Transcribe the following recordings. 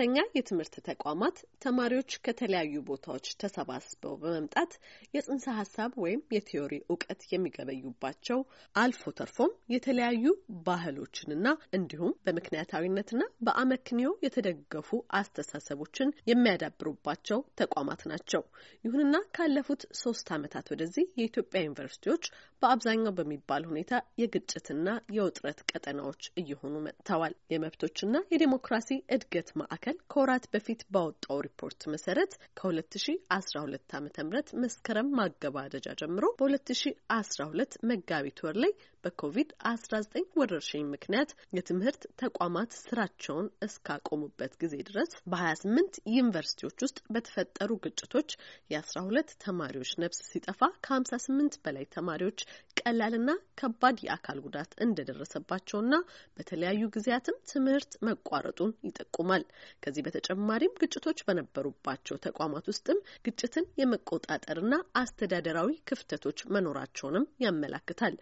ከፍተኛ የትምህርት ተቋማት ተማሪዎች ከተለያዩ ቦታዎች ተሰባስበው በመምጣት የጽንሰ ሀሳብ ወይም የቲዮሪ እውቀት የሚገበዩባቸው አልፎ ተርፎም የተለያዩ ባህሎችንና እንዲሁም በምክንያታዊነትና በአመክንዮ የተደገፉ አስተሳሰቦችን የሚያዳብሩባቸው ተቋማት ናቸው። ይሁንና ካለፉት ሶስት ዓመታት ወደዚህ የኢትዮጵያ ዩኒቨርሲቲዎች በአብዛኛው በሚባል ሁኔታ የግጭትና የውጥረት ቀጠናዎች እየሆኑ መጥተዋል። የመብቶችና የዴሞክራሲ እድገት ማዕከል ከወራት በፊት ባወጣው ሪፖርት መሰረት ከ2012 ዓ ም መስከረም ማገባደጃ ጀምሮ በ2012 መጋቢት ወር ላይ በኮቪድ-19 ወረርሽኝ ምክንያት የትምህርት ተቋማት ስራቸውን እስካቆሙበት ጊዜ ድረስ በ28 ዩኒቨርሲቲዎች ውስጥ በተፈጠሩ ግጭቶች የ12 ተማሪዎች ነፍስ ሲጠፋ ከ58 በላይ ተማሪዎች ቀላልና ከባድ የአካል ጉዳት እንደደረሰባቸውና በተለያዩ ጊዜያትም ትምህርት መቋረጡን ይጠቁማል። ከዚህ በተጨማሪም ግጭቶች በነበሩባቸው ተቋማት ውስጥም ግጭትን የመቆጣጠርና አስተዳደራዊ ክፍተቶች መኖራቸውንም ያመላክታል።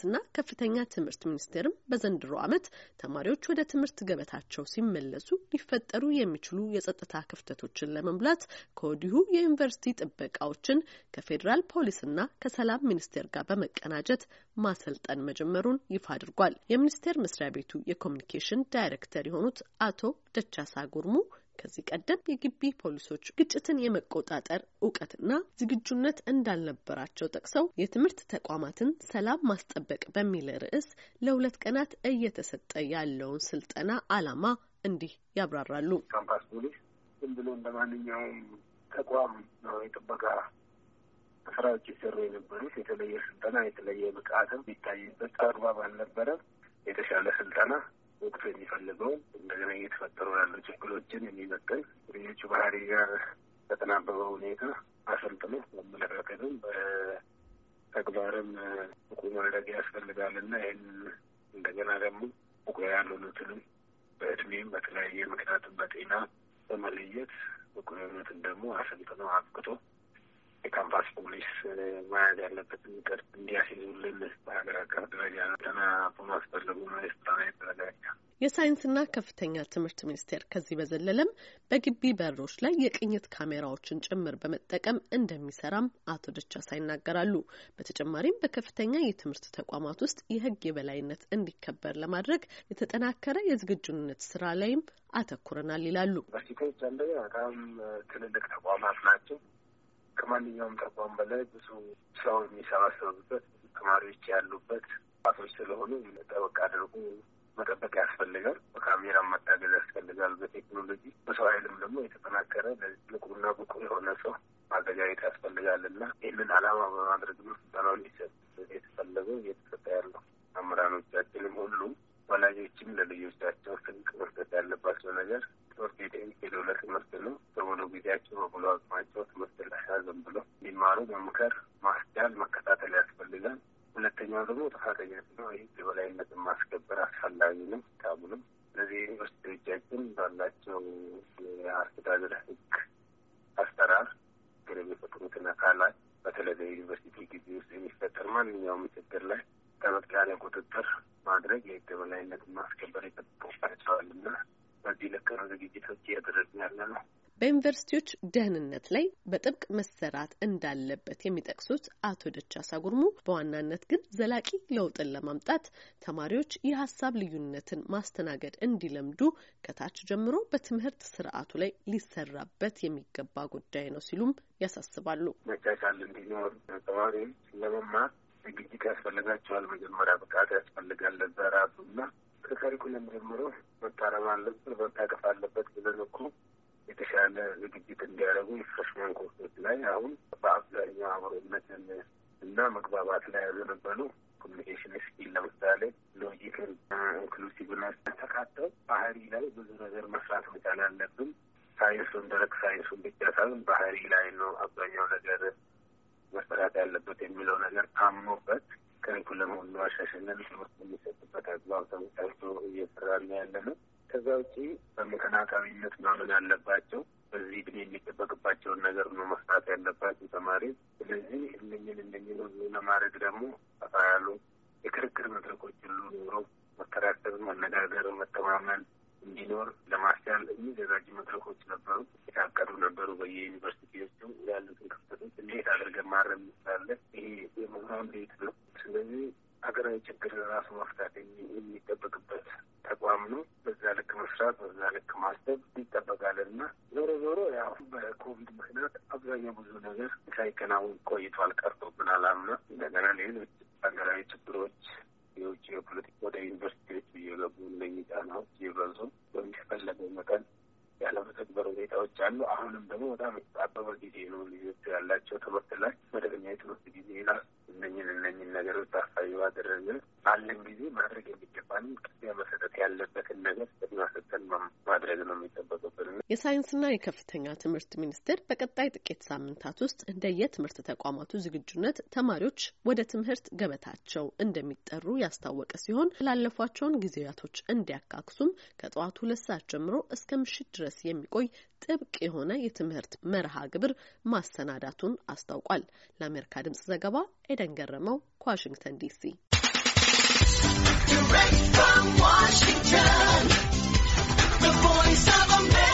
የሳይንስና ከፍተኛ ትምህርት ሚኒስቴርም በዘንድሮ ዓመት ተማሪዎች ወደ ትምህርት ገበታቸው ሲመለሱ ሊፈጠሩ የሚችሉ የጸጥታ ክፍተቶችን ለመሙላት ከወዲሁ የዩኒቨርሲቲ ጥበቃዎችን ከፌዴራል ፖሊስና ከሰላም ሚኒስቴር ጋር በመቀናጀት ማሰልጠን መጀመሩን ይፋ አድርጓል። የሚኒስቴር መስሪያ ቤቱ የኮሚኒኬሽን ዳይሬክተር የሆኑት አቶ ደቻሳ ጉርሙ ከዚህ ቀደም የግቢ ፖሊሶች ግጭትን የመቆጣጠር እውቀትና ዝግጁነት እንዳልነበራቸው ጠቅሰው የትምህርት ተቋማትን ሰላም ማስጠበቅ በሚል ርዕስ ለሁለት ቀናት እየተሰጠ ያለውን ስልጠና ዓላማ እንዲህ ያብራራሉ። ካምፓስ ፖሊስ ዝም ብሎ እንደ ማንኛውም ተቋም ነው የጥበቃ ስራዎች ይሰሩ የነበሩት። የተለየ ስልጠና የተለየ ብቃትም የሚታይበት አግባብ አልነበረም። የተሻለ ስልጠና ወቅቱ የሚፈልገውን እየተፈጠሩ ያሉ ችግሮችን የሚመጥን ልጆቹ ባህሪ ጋር በተናበበ ሁኔታ አሰልጥኖ በአመለካከትም በተግባርም ብቁ ማድረግ ያስፈልጋልና ይህን እንደገና ደግሞ ብቁ ያልሆኑትንም በእድሜም በተለያየ ምክንያትም በጤና በመለየት ብቁ ደግሞ አሰልጥኖ አብቅቶ የካምፓስ ፖሊስ መያዝ ያለበትን ቅርጽ እንዲያስይዙልን በሀገር አቀፍ ደረጃ ጠና በማስፈለጉ ስልጠና የተዘጋጀ። የሳይንስና ከፍተኛ ትምህርት ሚኒስቴር ከዚህ በዘለለም በግቢ በሮች ላይ የቅኝት ካሜራዎችን ጭምር በመጠቀም እንደሚሰራም አቶ ደቻሳ ይናገራሉ። በተጨማሪም በከፍተኛ የትምህርት ተቋማት ውስጥ የሕግ የበላይነት እንዲከበር ለማድረግ የተጠናከረ የዝግጁነት ስራ ላይም አተኩረናል ይላሉ። ዩኒቨርሲቲዎች አንደኛ በጣም ትልልቅ ተቋማት ናቸው። ከማንኛውም ተቋም በላይ ብዙ ሰው የሚሰባሰቡበት ብዙ ተማሪዎች ያሉበት ቶች ስለሆኑ ጠበቅ አድርጎ መጠበቅ ያስፈልጋል። በካሜራ መታገዝ ያስፈልጋል። በቴክኖሎጂ በሰው ኃይልም ደግሞ የተጠናከረ ንቁና ብቁ የሆነ ሰው ማዘጋጀት ያስፈልጋል እና ይህንን ዓላማ በማድረግ ነው ስልጠናው እንዲሰጥ የተፈለገው እየተሰጠ ያለው መምህራኖቻችንም ሁሉም ወላጆችም ለልጆቻቸው ስንቅ መስጠት ያለባቸው ነገር ትምህርት ቤት የሚሄደው ለትምህርት ነው። በሙሉ ጊዜያቸው በሙሉ አቅማቸው ትምህርት ላይ ያዘን ብሎ እንዲማሩ መምከር፣ ማስቻል፣ መከታተል ያስፈልጋል። ሁለተኛው ደግሞ ጥፋተኛ ነው ይህ የበላይነትን ማስከበር አስፈላጊ ነው። ታሙንም እነዚህ ዩኒቨርሲቲዎቻችን ባላቸው የአስተዳደር ሕግ አሰራር ግን የሚፈጥሩትን አካላት በተለይ በዩኒቨርሲቲ ግቢ ውስጥ የሚፈጠር ማንኛውም ችግር ላይ ጠበቅ ያለ ቁጥጥር ማድረግ የህግ የበላይነትን ማስከበር ይጠብቅባቸዋል እና በዚህ ልክ ነው ዝግጅቶች እያደረግን ያለ ነው። በዩኒቨርሲቲዎች ደህንነት ላይ በጥብቅ መሰራት እንዳለበት የሚጠቅሱት አቶ ደቻሳ ጉርሙ በዋናነት ግን ዘላቂ ለውጥን ለማምጣት ተማሪዎች የሀሳብ ልዩነትን ማስተናገድ እንዲለምዱ ከታች ጀምሮ በትምህርት ስርዓቱ ላይ ሊሰራበት የሚገባ ጉዳይ ነው ሲሉም ያሳስባሉ። መቻቻል እንዲኖር ተማሪዎች ለመማር ዝግጅት ያስፈልጋቸዋል። መጀመሪያ ብቃት ያስፈልጋል ለዛ ራሱ እና ከካሪኩለም ጀምሮ መታረም አለበት መታቀፍ አለበት ብለን እኮ ኢንክሉሲቭነት ተካተው ባህሪ ላይ ብዙ ነገር መስራት መቻል አለብን። ሳይንሱን ደረቅ ሳይንሱን ብቻ ሳይሆን ባህሪ ላይ ነው አብዛኛው ነገር መሰራት ያለበት የሚለው ነገር ታምኖበት ከሪኩለም ሁሉ አሻሽለን ትምህርት የሚሰጥበት አግባብ ተመቻችቶ እየሰራን ያለ ነው። ከዛ ውጪ በምክንያታዊነት ማመን ያለባቸው በዚህ እድሜ የሚጠበቅባቸውን ነገር ነው መስራት ያለባቸው ተማሪ። ስለዚህ እነኝን እነኝን ሁሉ ለማድረግ ደግሞ ሰፋ ያሉ የክርክር መድረኮች ሁሉ ኖረው መከራከር፣ መነጋገር፣ መተማመን እንዲኖር ለማስቻል የሚዘጋጁ መድረኮች ነበሩ፣ የታቀዱ ነበሩ። በየዩኒቨርሲቲዎቹ ያሉትን ክፍተቶች እንዴት አድርገን ማረም እንችላለን? ይሄ የምሁራን ቤት ነው። ስለዚህ ሀገራዊ ችግር ራሱ መፍታት የሚጠበቅበት ተቋም ነው። በዛ ልክ መስራት፣ በዛ ልክ ማሰብ ይጠበቃል እና ዞሮ ዞሮ ያው በኮቪድ ምክንያት አብዛኛው ብዙ ነገር ሳይከናወን ቆይቷል፣ ቀርቶብናል። አምና እንደገና ሌሎች ሀገራዊ ችግሮች የውጭ የፖለቲካ ወደ ዩኒቨርሲቲዎች እየገቡ እነኚህ ጫናዎች እየበዙ በሚፈለገው መጠን ያለመተግበር ሁኔታዎች አሉ። አሁንም ደግሞ በጣም የተጣበበ ጊዜ ነው ልጆቹ ያላቸው ትምህርት ላይ መደበኛ የትምህርት ጊዜ ላ እነኝን እነኝን ነገሮች ታሳቢ ባደረገ ባለን ጊዜ ማድረግ የሚገባንን ቅድሚያ መሰጠት ያለበትን ነገር ቅድሚያ ሰጠን ማድረግ ነው የሚጠበቅብን። የሳይንስና የከፍተኛ ትምህርት ሚኒስቴር በቀጣይ ጥቂት ሳምንታት ውስጥ እንደ የትምህርት ተቋማቱ ዝግጁነት ተማሪዎች ወደ ትምህርት ገበታቸው እንደሚጠሩ ያስታወቀ ሲሆን ላለፏቸውን ጊዜያቶች እንዲያካክሱም ከጠዋቱ ሁለት ሰዓት ጀምሮ እስከ ምሽት ድረስ የሚቆይ ጥብቅ የሆነ የትምህርት መርሃ ግብር ማሰናዳቱን አስታውቋል። ለአሜሪካ ድምጽ ዘገባ ኤደን ገረመው ከዋሽንግተን ዲሲ Direct from Washington, the voice of America.